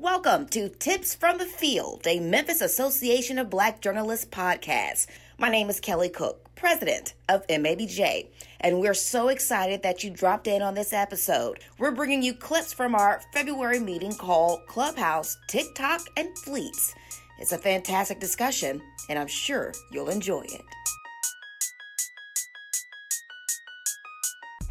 Welcome to Tips from the Field, a Memphis Association of Black Journalists podcast. My name is Kelly Cook, president of MABJ, and we're so excited that you dropped in on this episode. We're bringing you clips from our February meeting called Clubhouse, TikTok, and Fleets. It's a fantastic discussion, and I'm sure you'll enjoy it.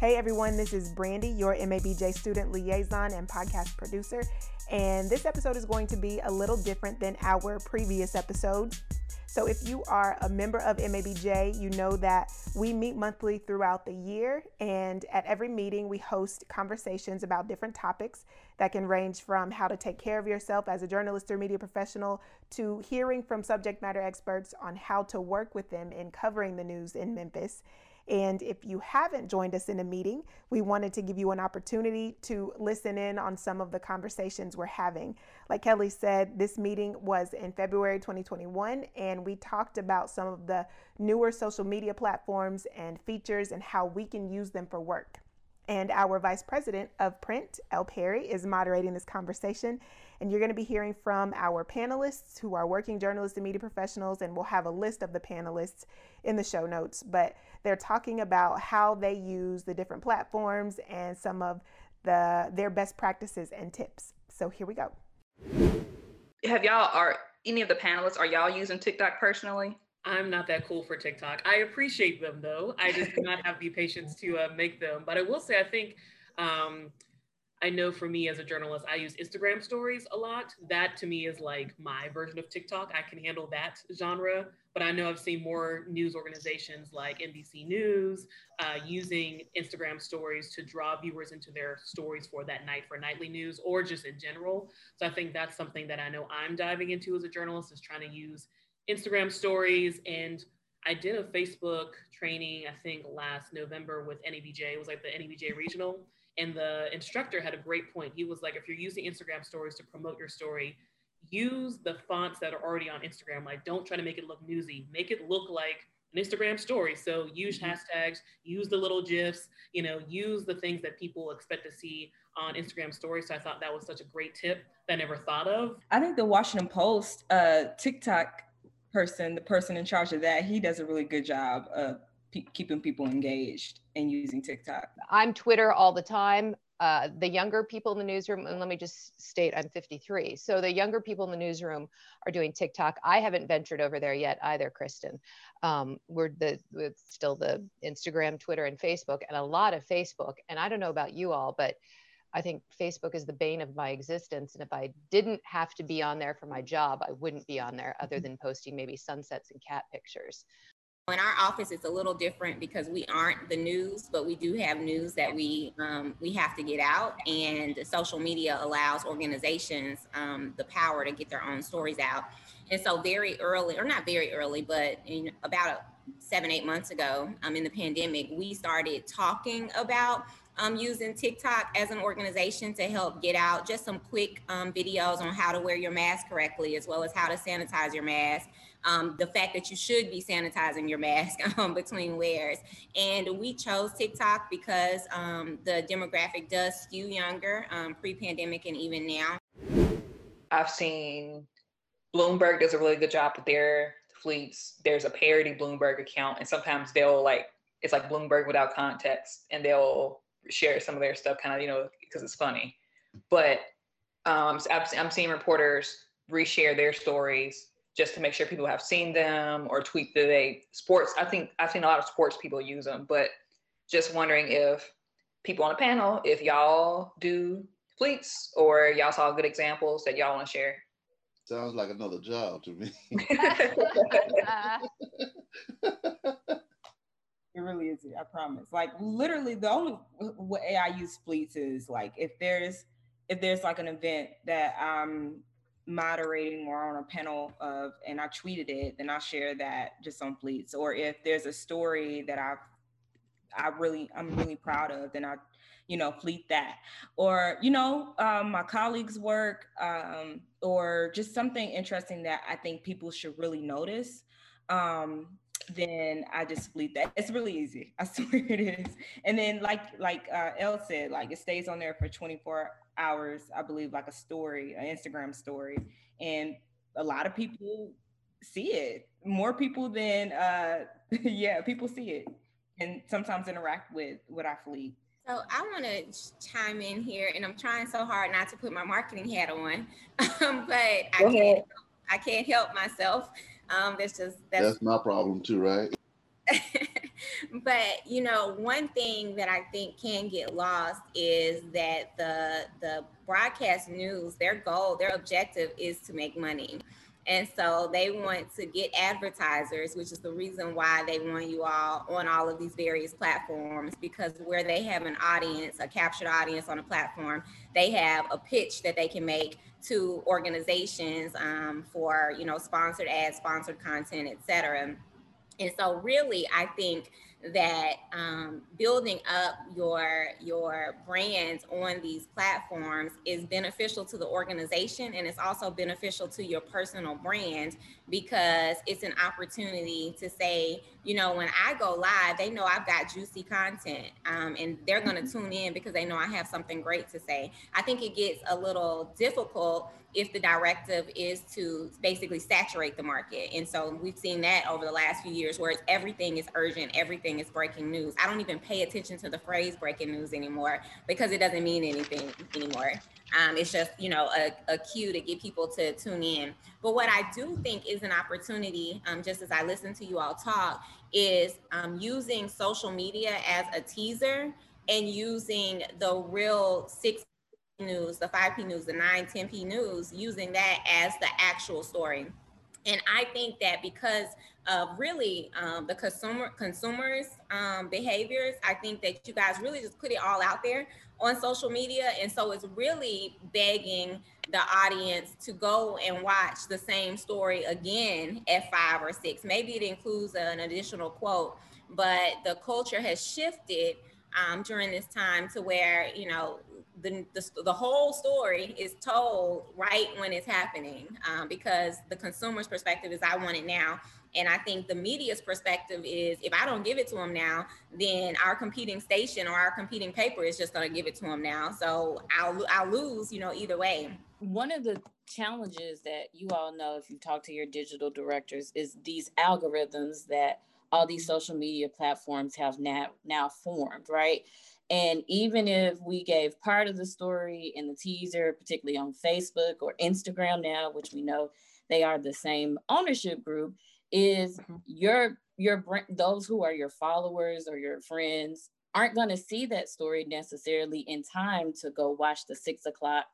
Hey everyone, this is Brandy, your MABJ student liaison and podcast producer. And this episode is going to be a little different than our previous episode. So, if you are a member of MABJ, you know that we meet monthly throughout the year. And at every meeting, we host conversations about different topics that can range from how to take care of yourself as a journalist or media professional to hearing from subject matter experts on how to work with them in covering the news in Memphis. And if you haven't joined us in a meeting, we wanted to give you an opportunity to listen in on some of the conversations we're having. Like Kelly said, this meeting was in February 2021, and we talked about some of the newer social media platforms and features and how we can use them for work. And our Vice President of Print, Elle Perry, is moderating this conversation. And you're going to be hearing from our panelists who are working journalists and media professionals, and we'll have a list of the panelists in the show notes. But they're talking about how they use the different platforms and some of the their best practices and tips. So here we go. Have y'all are any of the panelists are y'all using TikTok personally? I'm not that cool for TikTok. I appreciate them though. I just do not have the patience to uh, make them. But I will say, I think um, I know for me as a journalist, I use Instagram stories a lot. That to me is like my version of TikTok. I can handle that genre. But I know I've seen more news organizations like NBC News uh, using Instagram stories to draw viewers into their stories for that night for nightly news or just in general. So I think that's something that I know I'm diving into as a journalist is trying to use Instagram stories. And I did a Facebook training, I think last November with NABJ. It was like the NABJ regional. And the instructor had a great point. He was like, if you're using Instagram stories to promote your story, use the fonts that are already on Instagram. Like, don't try to make it look newsy. Make it look like an Instagram story. So use mm-hmm. hashtags, use the little GIFs, you know, use the things that people expect to see on Instagram stories. So I thought that was such a great tip that I never thought of. I think the Washington Post uh, TikTok person, the person in charge of that, he does a really good job of keeping people engaged and using TikTok. I'm Twitter all the time. Uh, the younger people in the newsroom, and let me just state I'm 53. So the younger people in the newsroom are doing TikTok. I haven't ventured over there yet either, Kristen. Um, we're the with still the Instagram, Twitter, and Facebook, and a lot of Facebook. And I don't know about you all, but I think Facebook is the bane of my existence. And if I didn't have to be on there for my job, I wouldn't be on there other than posting maybe sunsets and cat pictures. In our office, it's a little different because we aren't the news, but we do have news that we um, we have to get out, and social media allows organizations um, the power to get their own stories out. And so, very early, or not very early, but in about a, seven eight months ago, um, in the pandemic, we started talking about um, using TikTok as an organization to help get out just some quick um, videos on how to wear your mask correctly, as well as how to sanitize your mask. Um, the fact that you should be sanitizing your mask um, between wears. And we chose TikTok because um, the demographic does skew younger um, pre pandemic and even now. I've seen Bloomberg does a really good job with their fleets. There's a parody Bloomberg account, and sometimes they'll like, it's like Bloomberg without context, and they'll share some of their stuff, kind of, you know, because it's funny. But um, so I'm, I'm seeing reporters reshare their stories just to make sure people have seen them or tweet that they sports. I think I've seen a lot of sports people use them, but just wondering if people on the panel, if y'all do fleets or y'all saw good examples that y'all want to share. Sounds like another job to me. It really is. I promise. Like literally, the only way I use fleets is like if there's if there's like an event that I'm moderating or on a panel of, and I tweeted it, then I share that just on fleets. Or if there's a story that I've I really I'm really proud of, then I you know fleet that or you know um, my colleagues work um, or just something interesting that i think people should really notice um, then I just fleet that. It's really easy. I swear it is. And then like like uh, Elle said, like it stays on there for 24 hours, I believe, like a story, an Instagram story, and a lot of people see it. More people than uh, yeah, people see it, and sometimes interact with with our fleet. So I want to chime in here, and I'm trying so hard not to put my marketing hat on, um, but I can't. I can't help myself. Um, that's just that's, that's my problem too, right? but you know, one thing that I think can get lost is that the the broadcast news, their goal, their objective is to make money. And so they want to get advertisers, which is the reason why they want you all on all of these various platforms, because where they have an audience, a captured audience on a platform, they have a pitch that they can make to organizations um, for, you know, sponsored ads, sponsored content, et cetera. And so really, I think that um, building up your your brands on these platforms is beneficial to the organization and it's also beneficial to your personal brand because it's an opportunity to say you know when i go live they know i've got juicy content um, and they're going to tune in because they know i have something great to say i think it gets a little difficult if the directive is to basically saturate the market. And so we've seen that over the last few years where everything is urgent, everything is breaking news. I don't even pay attention to the phrase breaking news anymore because it doesn't mean anything anymore. Um, it's just, you know, a, a cue to get people to tune in. But what I do think is an opportunity, um, just as I listen to you all talk, is um, using social media as a teaser and using the real six news, the 5P news, the 9, 10P news, using that as the actual story. And I think that because of really um, the consumer consumers um, behaviors, I think that you guys really just put it all out there on social media. And so it's really begging the audience to go and watch the same story again at five or six. Maybe it includes an additional quote, but the culture has shifted um, during this time to where, you know, the, the, the, whole story is told right when it's happening um, because the consumer's perspective is I want it now. And I think the media's perspective is if I don't give it to them now, then our competing station or our competing paper is just going to give it to them now. So I'll, I'll lose, you know, either way. One of the challenges that you all know if you talk to your digital directors is these algorithms that all these social media platforms have now now formed, right? And even if we gave part of the story in the teaser, particularly on Facebook or Instagram now, which we know they are the same ownership group, is mm-hmm. your your those who are your followers or your friends aren't going to see that story necessarily in time to go watch the six o'clock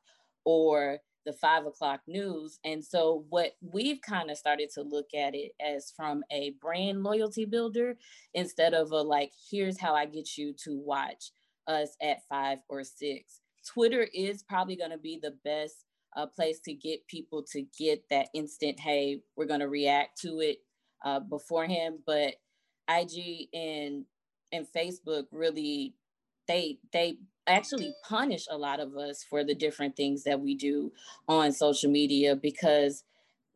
or the five o'clock news. And so, what we've kind of started to look at it as from a brand loyalty builder instead of a like, here's how I get you to watch us at five or six. Twitter is probably going to be the best uh, place to get people to get that instant, hey, we're going to react to it uh, beforehand. But IG and and Facebook really they they actually punish a lot of us for the different things that we do on social media because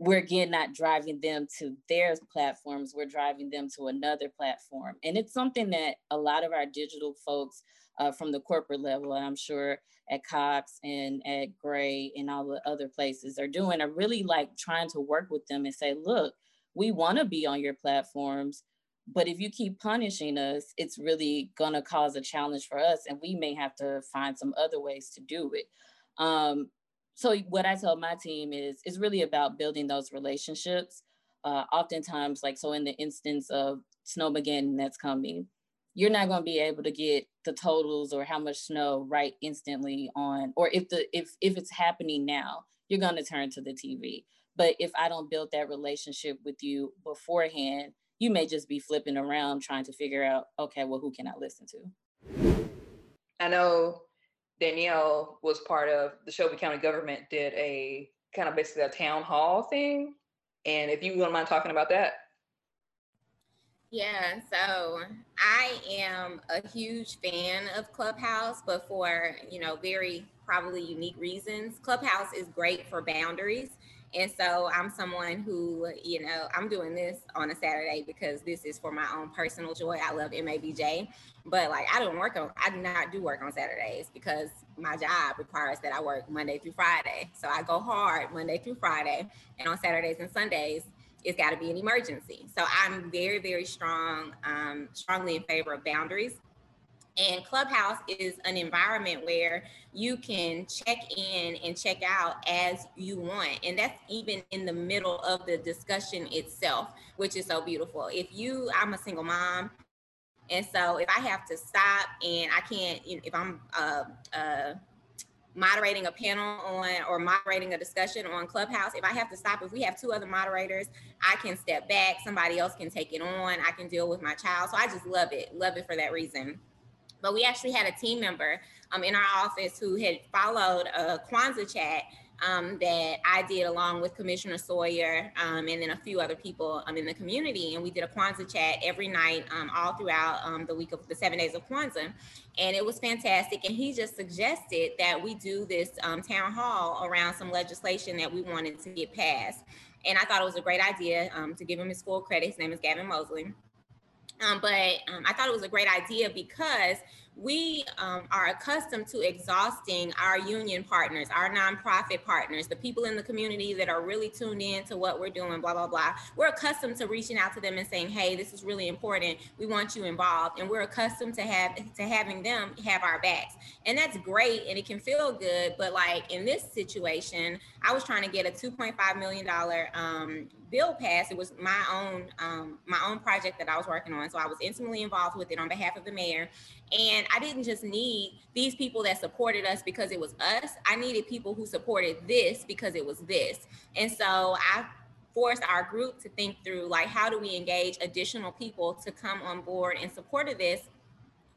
we're again not driving them to their platforms we're driving them to another platform and it's something that a lot of our digital folks uh, from the corporate level, I'm sure at Cox and at Gray and all the other places are doing, are really like trying to work with them and say, look, we want to be on your platforms, but if you keep punishing us, it's really going to cause a challenge for us, and we may have to find some other ways to do it. Um, so what I tell my team is, it's really about building those relationships. Uh, oftentimes, like so in the instance of Snowmageddon that's coming, you're not going to be able to get the totals or how much snow right instantly on or if the if if it's happening now you're going to turn to the tv but if i don't build that relationship with you beforehand you may just be flipping around trying to figure out okay well who can i listen to i know danielle was part of the shelby county government did a kind of basically a town hall thing and if you wouldn't mind talking about that yeah, so I am a huge fan of Clubhouse, but for, you know, very probably unique reasons. Clubhouse is great for boundaries. And so I'm someone who, you know, I'm doing this on a Saturday because this is for my own personal joy. I love MABJ, but like I don't work on, I do not do work on Saturdays because my job requires that I work Monday through Friday. So I go hard Monday through Friday, and on Saturdays and Sundays, it's got to be an emergency. So I'm very, very strong, um, strongly in favor of boundaries. And Clubhouse is an environment where you can check in and check out as you want. And that's even in the middle of the discussion itself, which is so beautiful. If you, I'm a single mom. And so if I have to stop and I can't, if I'm uh, uh, moderating a panel on or moderating a discussion on Clubhouse, if I have to stop, if we have two other moderators, I can step back, somebody else can take it on, I can deal with my child. So I just love it, love it for that reason. But we actually had a team member um, in our office who had followed a Kwanzaa chat um, that I did along with Commissioner Sawyer um, and then a few other people um, in the community. And we did a Kwanzaa chat every night, um, all throughout um, the week of the seven days of Kwanzaa. And it was fantastic. And he just suggested that we do this um, town hall around some legislation that we wanted to get passed. And I thought it was a great idea to give him his full credit. His name is Gavin Mosley. Um, but um, I thought it was a great idea because we um, are accustomed to exhausting our union partners, our nonprofit partners, the people in the community that are really tuned in to what we're doing, blah, blah, blah. We're accustomed to reaching out to them and saying, hey, this is really important. We want you involved. And we're accustomed to have to having them have our backs. And that's great and it can feel good. But like in this situation, I was trying to get a $2.5 million um, bill passed. It was my own um, my own project that I was working on. So I was intimately involved with it on behalf of the mayor. And I didn't just need these people that supported us because it was us. I needed people who supported this because it was this. And so I forced our group to think through like how do we engage additional people to come on board in support of this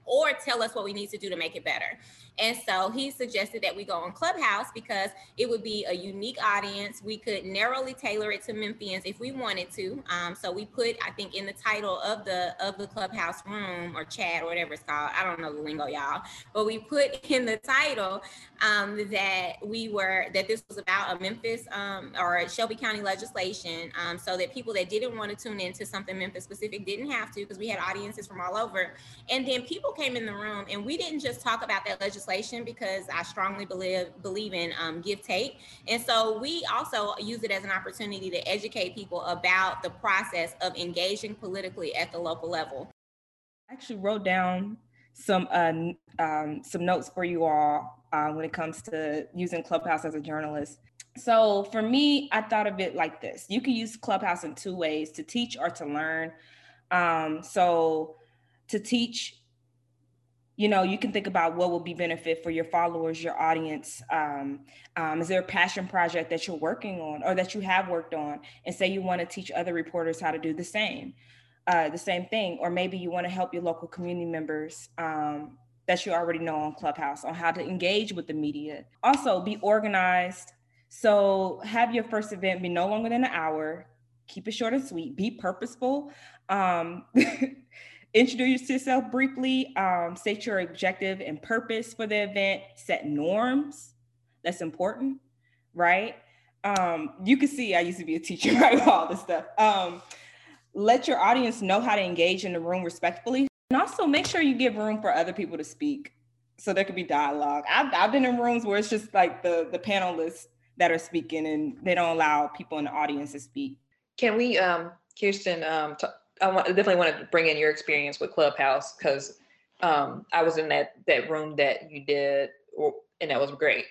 or tell us what we need to do to make it better. And so he suggested that we go on Clubhouse because it would be a unique audience. We could narrowly tailor it to Memphians if we wanted to. Um, so we put, I think, in the title of the of the Clubhouse room or chat or whatever it's called. I don't know the lingo, y'all, but we put in the title um, that we were that this was about a Memphis um, or Shelby County legislation, um, so that people that didn't want to tune into something Memphis specific didn't have to because we had audiences from all over. And then people came in the room, and we didn't just talk about that legislation because I strongly believe believe in um, give take, and so we also use it as an opportunity to educate people about the process of engaging politically at the local level. I actually wrote down some uh, um, some notes for you all uh, when it comes to using Clubhouse as a journalist. So for me, I thought of it like this: you can use Clubhouse in two ways: to teach or to learn. Um, so to teach, you know, you can think about what will be benefit for your followers, your audience. Um, um, is there a passion project that you're working on or that you have worked on, and say you want to teach other reporters how to do the same? Uh, the same thing, or maybe you want to help your local community members um, that you already know on Clubhouse on how to engage with the media. Also, be organized. So, have your first event be no longer than an hour. Keep it short and sweet. Be purposeful. Introduce yourself briefly. Um, state your objective and purpose for the event. Set norms. That's important, right? Um, you can see I used to be a teacher, right? All this stuff. Um, let your audience know how to engage in the room respectfully. And also make sure you give room for other people to speak so there could be dialogue. I've, I've been in rooms where it's just like the, the panelists that are speaking and they don't allow people in the audience to speak. Can we, um, Kirsten, um, t- I definitely want to bring in your experience with Clubhouse because um, I was in that that room that you did, and that was great.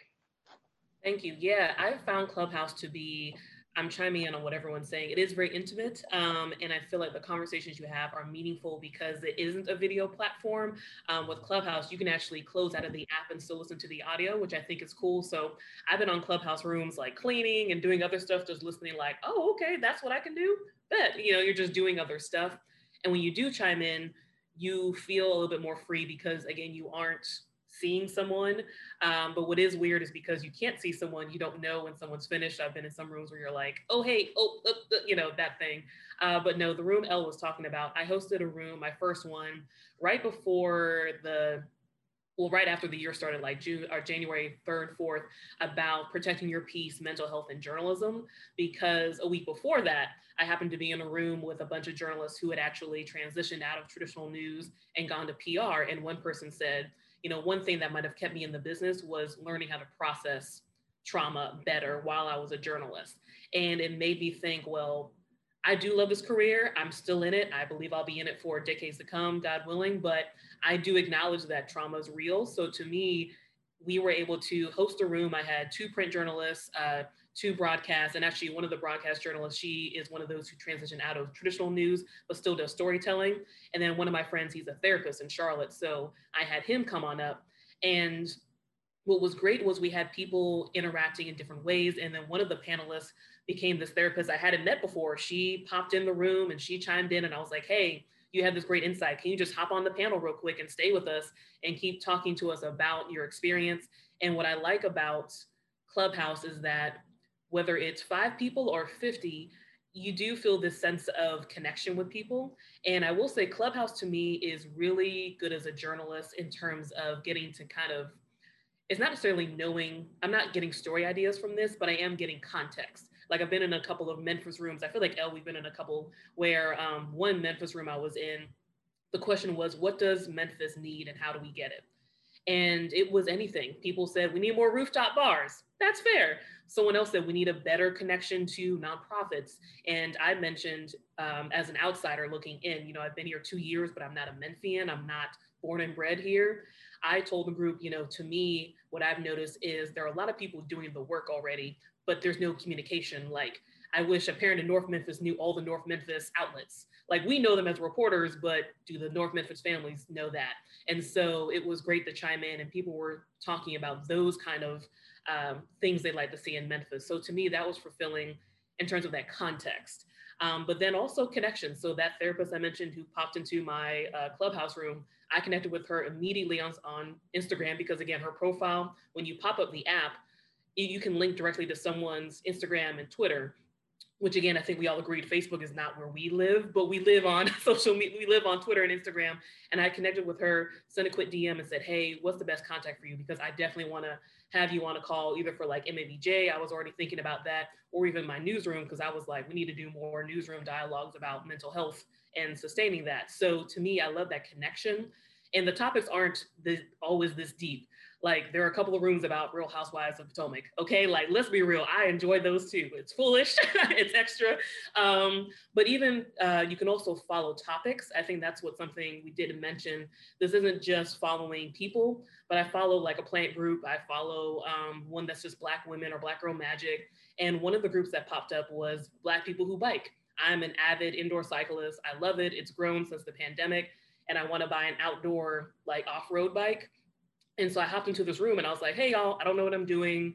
Thank you. Yeah, I found Clubhouse to be I'm chiming in on what everyone's saying. It is very intimate, um, and I feel like the conversations you have are meaningful because it isn't a video platform. Um, with Clubhouse, you can actually close out of the app and still listen to the audio, which I think is cool. So I've been on Clubhouse rooms like cleaning and doing other stuff, just listening. Like, oh, okay, that's what I can do. But you know, you're just doing other stuff, and when you do chime in, you feel a little bit more free because again, you aren't seeing someone. Um, but what is weird is because you can't see someone, you don't know when someone's finished. I've been in some rooms where you're like, oh, hey, oh, uh, uh, you know, that thing. Uh, but no, the room Elle was talking about, I hosted a room, my first one, right before the well, right after the year started, like June or January 3rd, 4th, about protecting your peace, mental health, and journalism. Because a week before that, I happened to be in a room with a bunch of journalists who had actually transitioned out of traditional news and gone to PR. And one person said, you know, one thing that might have kept me in the business was learning how to process trauma better while I was a journalist. And it made me think, well, I do love this career. I'm still in it. I believe I'll be in it for decades to come, God willing. But I do acknowledge that trauma is real. So to me, we were able to host a room. I had two print journalists, uh, two broadcasts, and actually one of the broadcast journalists, she is one of those who transitioned out of traditional news, but still does storytelling. And then one of my friends, he's a therapist in Charlotte. So I had him come on up. And what was great was we had people interacting in different ways. And then one of the panelists became this therapist I hadn't met before. She popped in the room and she chimed in, and I was like, hey, you have this great insight. Can you just hop on the panel real quick and stay with us and keep talking to us about your experience? And what I like about Clubhouse is that whether it's five people or 50, you do feel this sense of connection with people. And I will say, Clubhouse to me is really good as a journalist in terms of getting to kind of, it's not necessarily knowing, I'm not getting story ideas from this, but I am getting context. Like I've been in a couple of Memphis rooms. I feel like Elle, we've been in a couple where um, one Memphis room I was in, the question was, what does Memphis need and how do we get it? And it was anything. People said, we need more rooftop bars. That's fair. Someone else said, we need a better connection to nonprofits. And I mentioned, um, as an outsider looking in, you know, I've been here two years, but I'm not a Memphian. I'm not born and bred here. I told the group, you know, to me, what I've noticed is there are a lot of people doing the work already, but there's no communication. Like, I wish a parent in North Memphis knew all the North Memphis outlets. Like, we know them as reporters, but do the North Memphis families know that? And so it was great to chime in, and people were talking about those kind of um, things they'd like to see in Memphis. So to me, that was fulfilling in terms of that context. Um, but then also connections. So that therapist I mentioned who popped into my uh, clubhouse room, I connected with her immediately on, on Instagram because again, her profile, when you pop up the app, you can link directly to someone's Instagram and Twitter, which again, I think we all agreed Facebook is not where we live, but we live on social media, we live on Twitter and Instagram. And I connected with her, sent a quick DM and said, Hey, what's the best contact for you? Because I definitely want to have you on a call either for like MABJ, I was already thinking about that, or even my newsroom, because I was like, we need to do more newsroom dialogues about mental health and sustaining that. So to me, I love that connection. And the topics aren't this, always this deep. Like there are a couple of rooms about Real Housewives of Potomac. Okay, like let's be real. I enjoy those too. It's foolish, it's extra. Um, but even uh, you can also follow topics. I think that's what something we didn't mention. This isn't just following people, but I follow like a plant group. I follow um, one that's just Black women or Black Girl Magic. And one of the groups that popped up was Black people who bike. I'm an avid indoor cyclist. I love it. It's grown since the pandemic, and I want to buy an outdoor like off-road bike. And so I hopped into this room and I was like, hey, y'all, I don't know what I'm doing.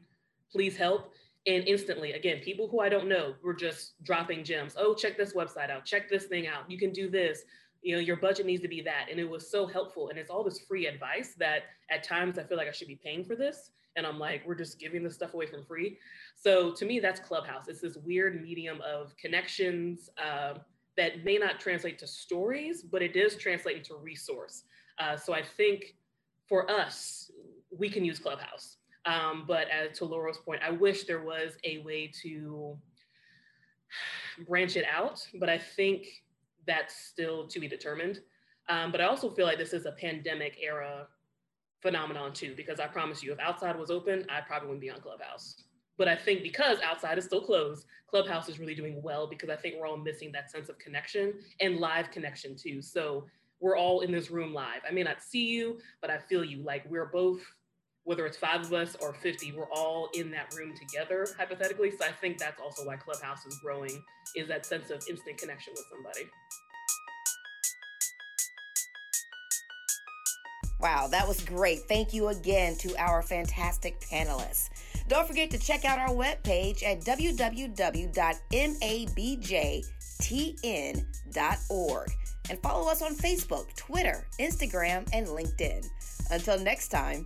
Please help. And instantly, again, people who I don't know were just dropping gems. Oh, check this website out. Check this thing out. You can do this. You know, your budget needs to be that. And it was so helpful. And it's all this free advice that at times I feel like I should be paying for this. And I'm like, we're just giving this stuff away for free. So to me, that's Clubhouse. It's this weird medium of connections uh, that may not translate to stories, but it does translate into resource. Uh, so I think for us, we can use Clubhouse. Um, but as to Laura's point, I wish there was a way to branch it out, but I think that's still to be determined. Um, but I also feel like this is a pandemic era phenomenon too, because I promise you, if outside was open, I probably wouldn't be on Clubhouse. But I think because outside is still closed, Clubhouse is really doing well because I think we're all missing that sense of connection and live connection too. So we're all in this room live. I may not see you, but I feel you. Like we're both, whether it's five of us or 50, we're all in that room together, hypothetically. So I think that's also why Clubhouse is growing, is that sense of instant connection with somebody. Wow, that was great. Thank you again to our fantastic panelists. Don't forget to check out our webpage at www.mabjtn.org and follow us on Facebook, Twitter, Instagram, and LinkedIn. Until next time,